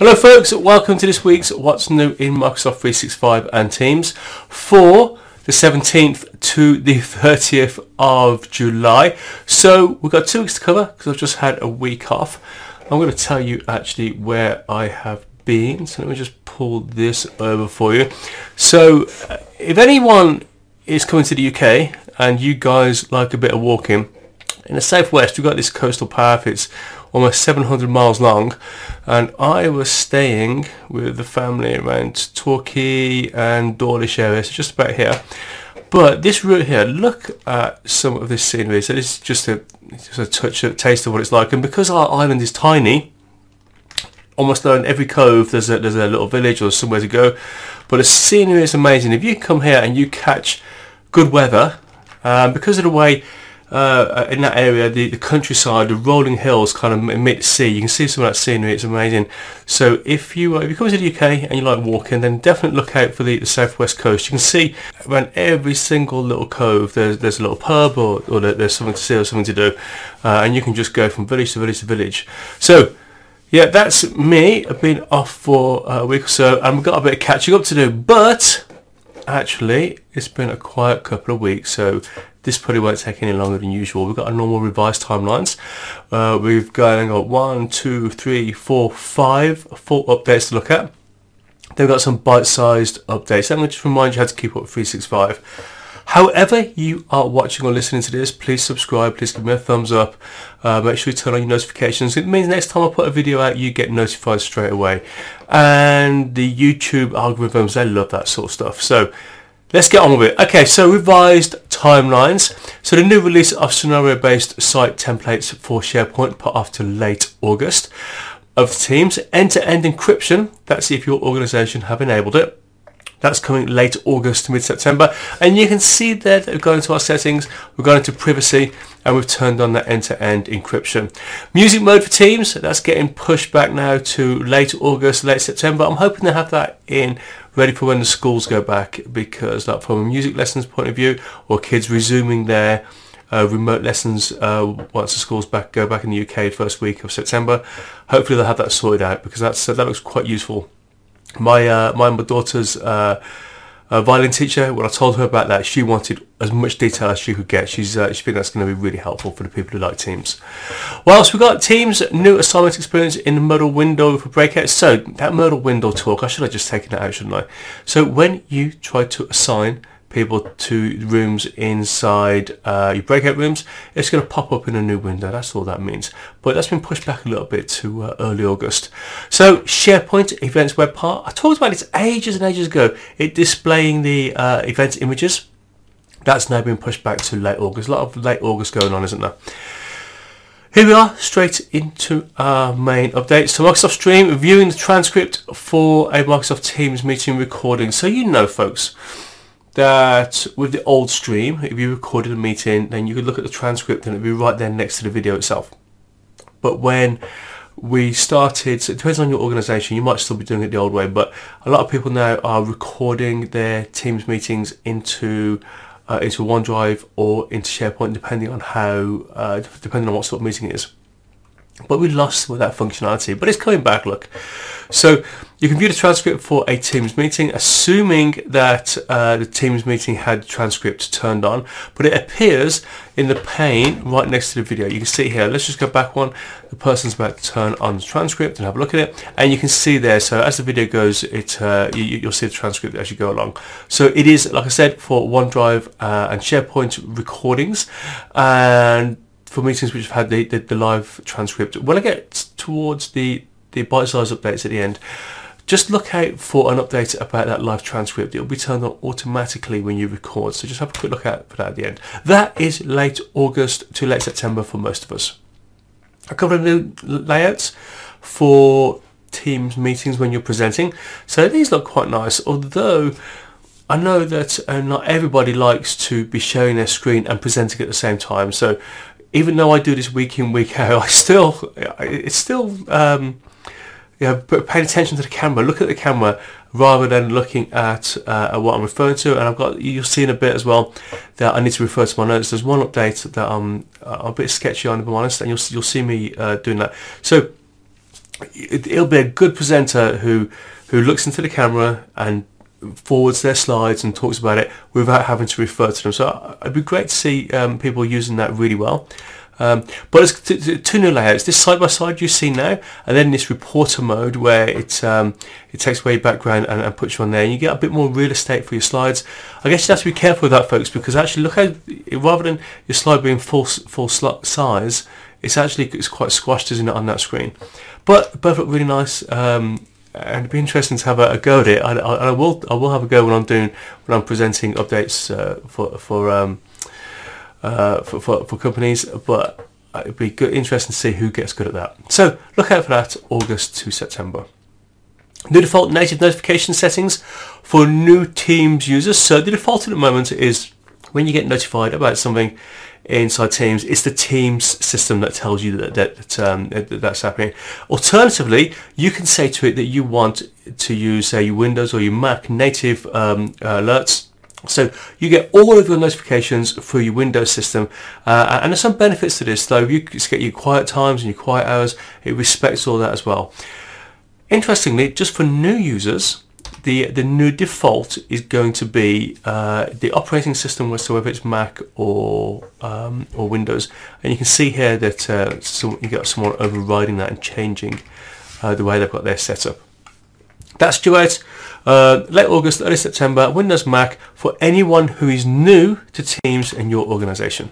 Hello folks, welcome to this week's What's New in Microsoft 365 and Teams for the 17th to the 30th of July. So we've got two weeks to cover because I've just had a week off. I'm going to tell you actually where I have been. So let me just pull this over for you. So if anyone is coming to the UK and you guys like a bit of walking, in the southwest we've got this coastal path. It's almost 700 miles long and I was staying with the family around Torquay and Dawlish area, so just about here. But this route here, look at some of this scenery. So this is just a, just a touch, a taste of what it's like. And because our island is tiny, almost in every cove there's a, there's a little village or somewhere to go. But the scenery is amazing. If you come here and you catch good weather, um, because of the way uh, in that area, the, the countryside, the rolling hills kind of the sea. You can see some of that scenery. It's amazing. So if you uh, if you come to the UK and you like walking, then definitely look out for the, the southwest coast. You can see around every single little cove. There's there's a little pub or, or there's something to see or something to do, uh, and you can just go from village to village to village. So yeah, that's me. I've been off for a week or so, and we've got a bit of catching up to do. But actually, it's been a quiet couple of weeks, so this probably won't take any longer than usual. We've got our normal revised timelines. Uh, we've got, got one, two, three, four, five full updates to look at. They've got some bite-sized updates. Let me just remind you how to keep up with 365. However you are watching or listening to this, please subscribe, please give me a thumbs up, uh, make sure you turn on your notifications. It means next time I put a video out, you get notified straight away. And the YouTube algorithms, they love that sort of stuff. So let's get on with it. Okay, so revised timelines. So the new release of scenario-based site templates for SharePoint put off to late August. Of Teams, end-to-end encryption, that's if your organization have enabled it. That's coming late August to mid-September. And you can see there that we've gone into our settings, we've gone into privacy, and we've turned on that end-to-end encryption. Music mode for Teams, that's getting pushed back now to late August, late September. I'm hoping to have that in ready for when the schools go back because like from a music lessons point of view or kids resuming their uh, remote lessons uh, once the schools back go back in the UK first week of September. Hopefully they'll have that sorted out because that's uh, that looks quite useful my uh, my daughter's uh, violin teacher, when I told her about that, she wanted as much detail as she could get. She's uh, she thinks that's going to be really helpful for the people who like Teams. Well, else we got Teams new assignment experience in the modal window for breakouts. So that modal window talk, I should have just taken that out, shouldn't I? So when you try to assign people to rooms inside uh, your breakout rooms, it's going to pop up in a new window. That's all that means. But that's been pushed back a little bit to uh, early August. So SharePoint Events Web Part. I talked about this ages and ages ago. It displaying the uh, events images. That's now been pushed back to late August. A lot of late August going on, isn't there? Here we are, straight into our main update. So Microsoft Stream, viewing the transcript for a Microsoft Teams meeting recording. So you know, folks, that with the old stream, if you recorded a meeting, then you could look at the transcript and it'd be right there next to the video itself. But when we started, so it depends on your organization, you might still be doing it the old way, but a lot of people now are recording their Teams meetings into uh, into OneDrive or into SharePoint, depending on how, uh, depending on what sort of meeting it is. But we lost that functionality, but it's coming back, look. So you can view the transcript for a Teams meeting, assuming that uh, the Teams meeting had transcript turned on, but it appears in the pane right next to the video. You can see here, let's just go back one. The person's about to turn on the transcript and have a look at it, and you can see there, so as the video goes, it uh, you, will see the transcript as you go along. So it is, like I said, for OneDrive uh, and SharePoint recordings, and for meetings which have had the, the, the live transcript. When I get towards the the bite-sized updates at the end, just look out for an update about that live transcript. It'll be turned on automatically when you record. So just have a quick look out for that at the end. That is late August to late September for most of us. A couple of new layouts for Teams meetings when you're presenting. So these look quite nice, although I know that uh, not everybody likes to be sharing their screen and presenting at the same time. So even though I do this week in, week out, I still, it's still, um, you know, paying attention to the camera, look at the camera rather than looking at, uh, what I'm referring to. And I've got, you'll see in a bit as well that I need to refer to my notes. There's one update that I'm, I'm a bit sketchy on, if I'm honest, and you'll, you'll see me uh, doing that. So it, it'll be a good presenter who who looks into the camera and forwards their slides and talks about it without having to refer to them. So it'd be great to see um, people using that really well. Um, but it's t- t- two new layouts. This side by side you see now, and then this reporter mode where it um, it takes away background and, and, puts you on there, and you get a bit more real estate for your slides. I guess you have to be careful with that, folks, because actually look how rather than your slide being full full size, it's actually it's quite squashed, isn't it, on that screen? But both look really nice. Um, and it'd be interesting to have a, a go at it. I, I, I, will I will have a go when I'm doing when I'm presenting updates uh, for for, um, uh, for, for for companies, but it'd be good, interesting to see who gets good at that. So look out for that August to September. The default native notification settings for new Teams users. So the default at the moment is when you get notified about something inside Teams, it's the Teams system that tells you that, that, that, um, that's happening. Alternatively, you can say to it that you want to use, your Windows or your Mac native um, alerts. So you get all of your notifications through your Windows system, uh, and there's some benefits to this. Though you get your quiet times and your quiet hours, it respects all that as well. Interestingly, just for new users, the the new default is going to be uh, the operating system, whether it's Mac or um, or Windows, and you can see here that uh, some, you got someone overriding that and changing uh, the way they've got their setup. That's due out uh, late August, early September, Windows Mac for anyone who is new to Teams in your organization.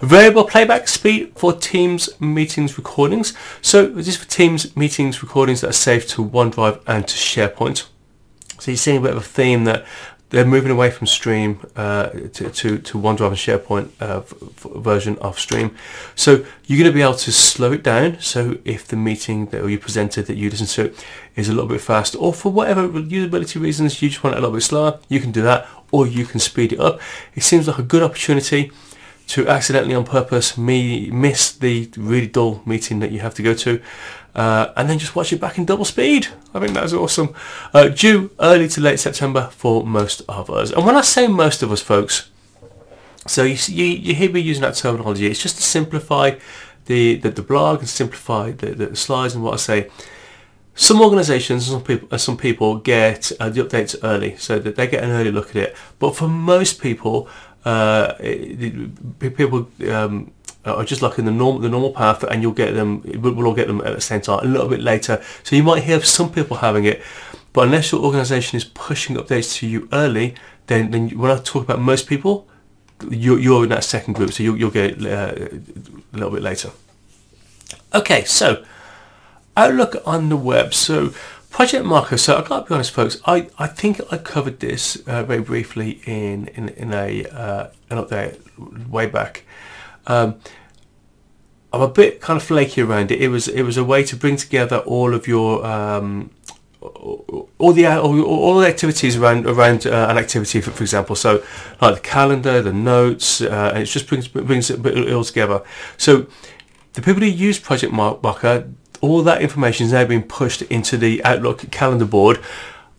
Variable playback speed for Teams meetings recordings. So this is for Teams meetings recordings that are saved to OneDrive and to SharePoint. So you're seeing a bit of a theme that they're moving away from Stream uh, to, to, to OneDrive and SharePoint uh, version of Stream. So you're going to be able to slow it down. So if the meeting that you presented that you listen to is a little bit fast, or for whatever usability reasons you just want it a little bit slower, you can do that, or you can speed it up. It seems like a good opportunity to accidentally on purpose me miss the really dull meeting that you have to go to uh, and then just watch it back in double speed. I think that's awesome. Uh, due early to late September for most of us. And when I say most of us, folks, so you, you, you hear me using that terminology. It's just to simplify the, the, the blog and simplify the, the slides and what I say. Some organisations and some people, some people get uh, the updates early, so that they get an early look at it. But for most people, uh, people um, are just like in the normal the normal path, and you'll get them. We'll all get them at the same time, a little bit later. So you might hear some people having it, but unless your organisation is pushing updates to you early, then then when I talk about most people, you're, you're in that second group, so you'll, you'll get it uh, a little bit later. Okay, so Outlook on the web. So Project Moca. So I've got to be honest, folks. I, I think I covered this uh, very briefly in in, in a uh, an update way back. Um, I'm a bit kind of flaky around it. It was it was a way to bring together all of your um, all the all, all the activities around around uh, an activity, for, for example. So like the calendar, the notes, uh, and it just brings brings it all together. So the people who use Project Moca, all that information is now being pushed into the Outlook calendar board.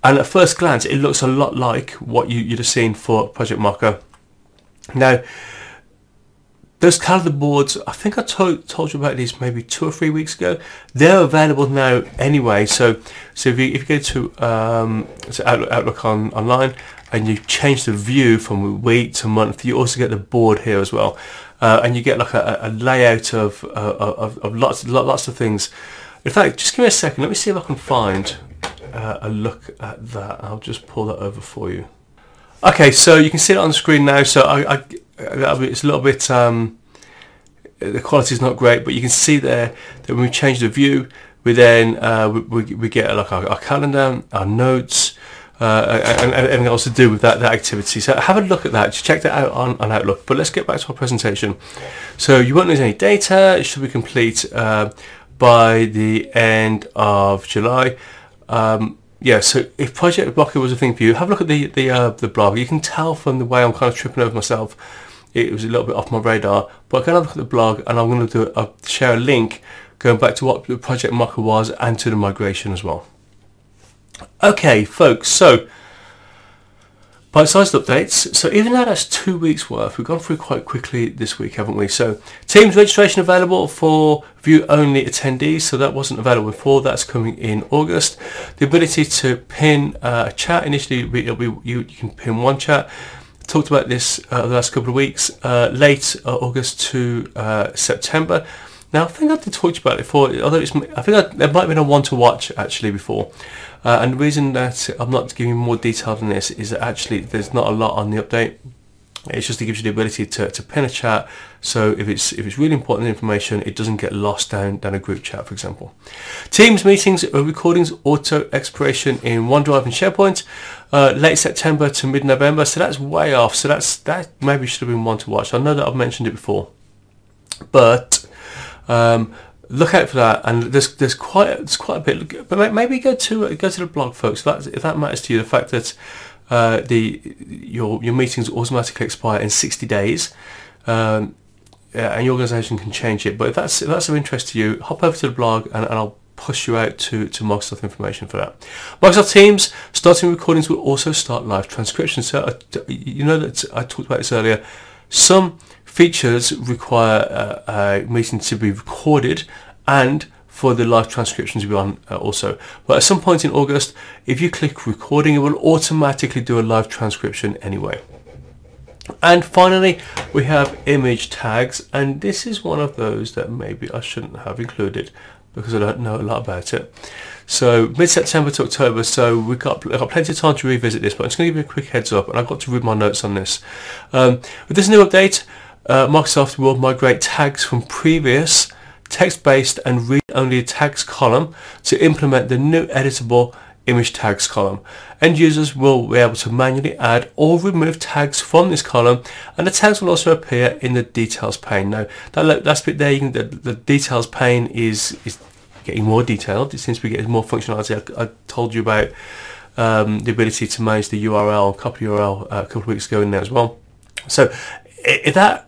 And at first glance, it looks a lot like what you, you'd have seen for Project Moca. Now, those calendar boards, I think I told, told you about these maybe two or three weeks ago. They're available now anyway. So, so if you, if you go to, um, to Outlook, Outlook on, online and you change the view from week to month, you also get the board here as well, uh, and you get like a, a layout of, uh, of of lots lots of things. In fact, just give me a second. Let me see if I can find uh, a look at that. I'll just pull that over for you. Okay, so you can see it on the screen now. So I, I it's a little bit um, the quality is not great, but you can see there that when we change the view, we then uh, we, we, get like our, our, calendar, our notes, uh, and, and everything else to do with that, that activity. So have a look at that. Check that out on, on Outlook. But let's get back to our presentation. So you won't lose any data. It should be complete uh, by the end of July. Um, yeah, so if Project Moca was a thing for you, have a look at the the uh, the blog. You can tell from the way I'm kind of tripping over myself it was a little bit off my radar. But I can look at the blog and I'm going to do a, share a link going back to what the Project Moca was and to the migration as well. Okay, folks, so Bite-sized updates. So even though that's two weeks worth, we've gone through quite quickly this week, haven't we? So Teams registration available for view-only attendees. So that wasn't available before. That's coming in August. The ability to pin uh, a chat. Initially, we, we, you, you can pin one chat talked about this uh, the last couple of weeks, uh, late uh, August to uh, September. Now, I think I did talk about it before, although it's, I think I, there might have been a one to watch actually before. Uh, and the reason that I'm not giving more detail than this is that actually there's not a lot on the update. It's just it gives you the ability to, to pin a chat. So if it's if it's really important information, it doesn't get lost down down a group chat, for example. Teams meetings recordings auto expiration in OneDrive and SharePoint, uh, late September to mid November. So that's way off. So that's that maybe should have been one to watch. I know that I've mentioned it before, but um, look out for that. And there's there's quite there's quite a bit. But maybe go to go to the blog, folks. If that if that matters to you, the fact that uh, the your your meetings automatically expire in 60 days. Um, and your organisation can change it. But if that's if that's of interest to you, hop over to the blog and, and I'll push you out to, to Microsoft information for that. Microsoft Teams starting recordings will also start live transcription. So uh, you know that I talked about this earlier. Some features require uh, a meeting to be recorded and for the live transcription to be on uh, also. But at some point in August, if you click recording, it will automatically do a live transcription anyway. And finally, we have image tags, and this is one of those that maybe I shouldn't have included because I don't know a lot about it. So mid-September to October, so we've got, I've got plenty of time to revisit this, but I'm just going to give you a quick heads up, and I've got to read my notes on this. Um, with this new update, uh, Microsoft will migrate tags from previous text-based and read-only tags column to implement the new editable image tags column. End users will be able to manually add or remove tags from this column and the tags will also appear in the details pane. Now that last bit there, can, the, the, details pane is, is getting more detailed. It seems to be getting more functionality. I, I told you about um, the ability to manage the URL, copy URL uh, a couple of weeks ago in there as well. So if that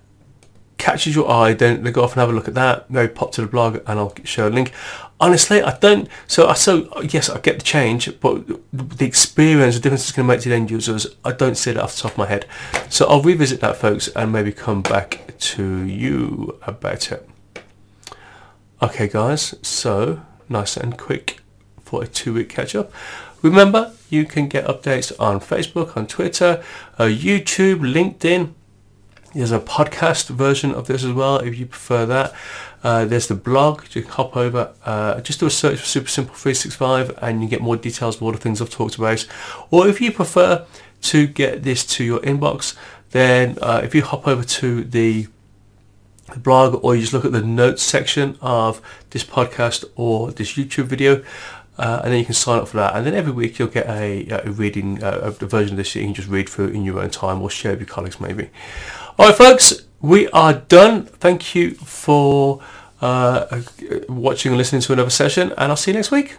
catches your eye, then they go off and have a look at that. Maybe pop to the blog and I'll show a link. Honestly, I don't. So I so yes, I get the change, but the experience, the difference it's going to make to the end users, I don't see it off the top of my head. So I'll revisit that, folks, and maybe come back to you about it. Okay, guys. So nice and quick for a two-week catch-up. Remember, you can get updates on Facebook, on Twitter, uh, YouTube, LinkedIn there's a podcast version of this as well if you prefer that. Uh, there's the blog. You can hop over, uh, just do a search for Super Simple 365 and you get more details of all the things I've talked about. Or if you prefer to get this to your inbox, then uh, if you hop over to the blog or you just look at the notes section of this podcast or this YouTube video, uh, and then you can sign up for that. And then every week you'll get a, a reading, uh, a version of this that you can just read through in your own time or share with your colleagues maybe. All right, folks, we are done. Thank you for uh, watching and listening to another session, and I'll see you next week.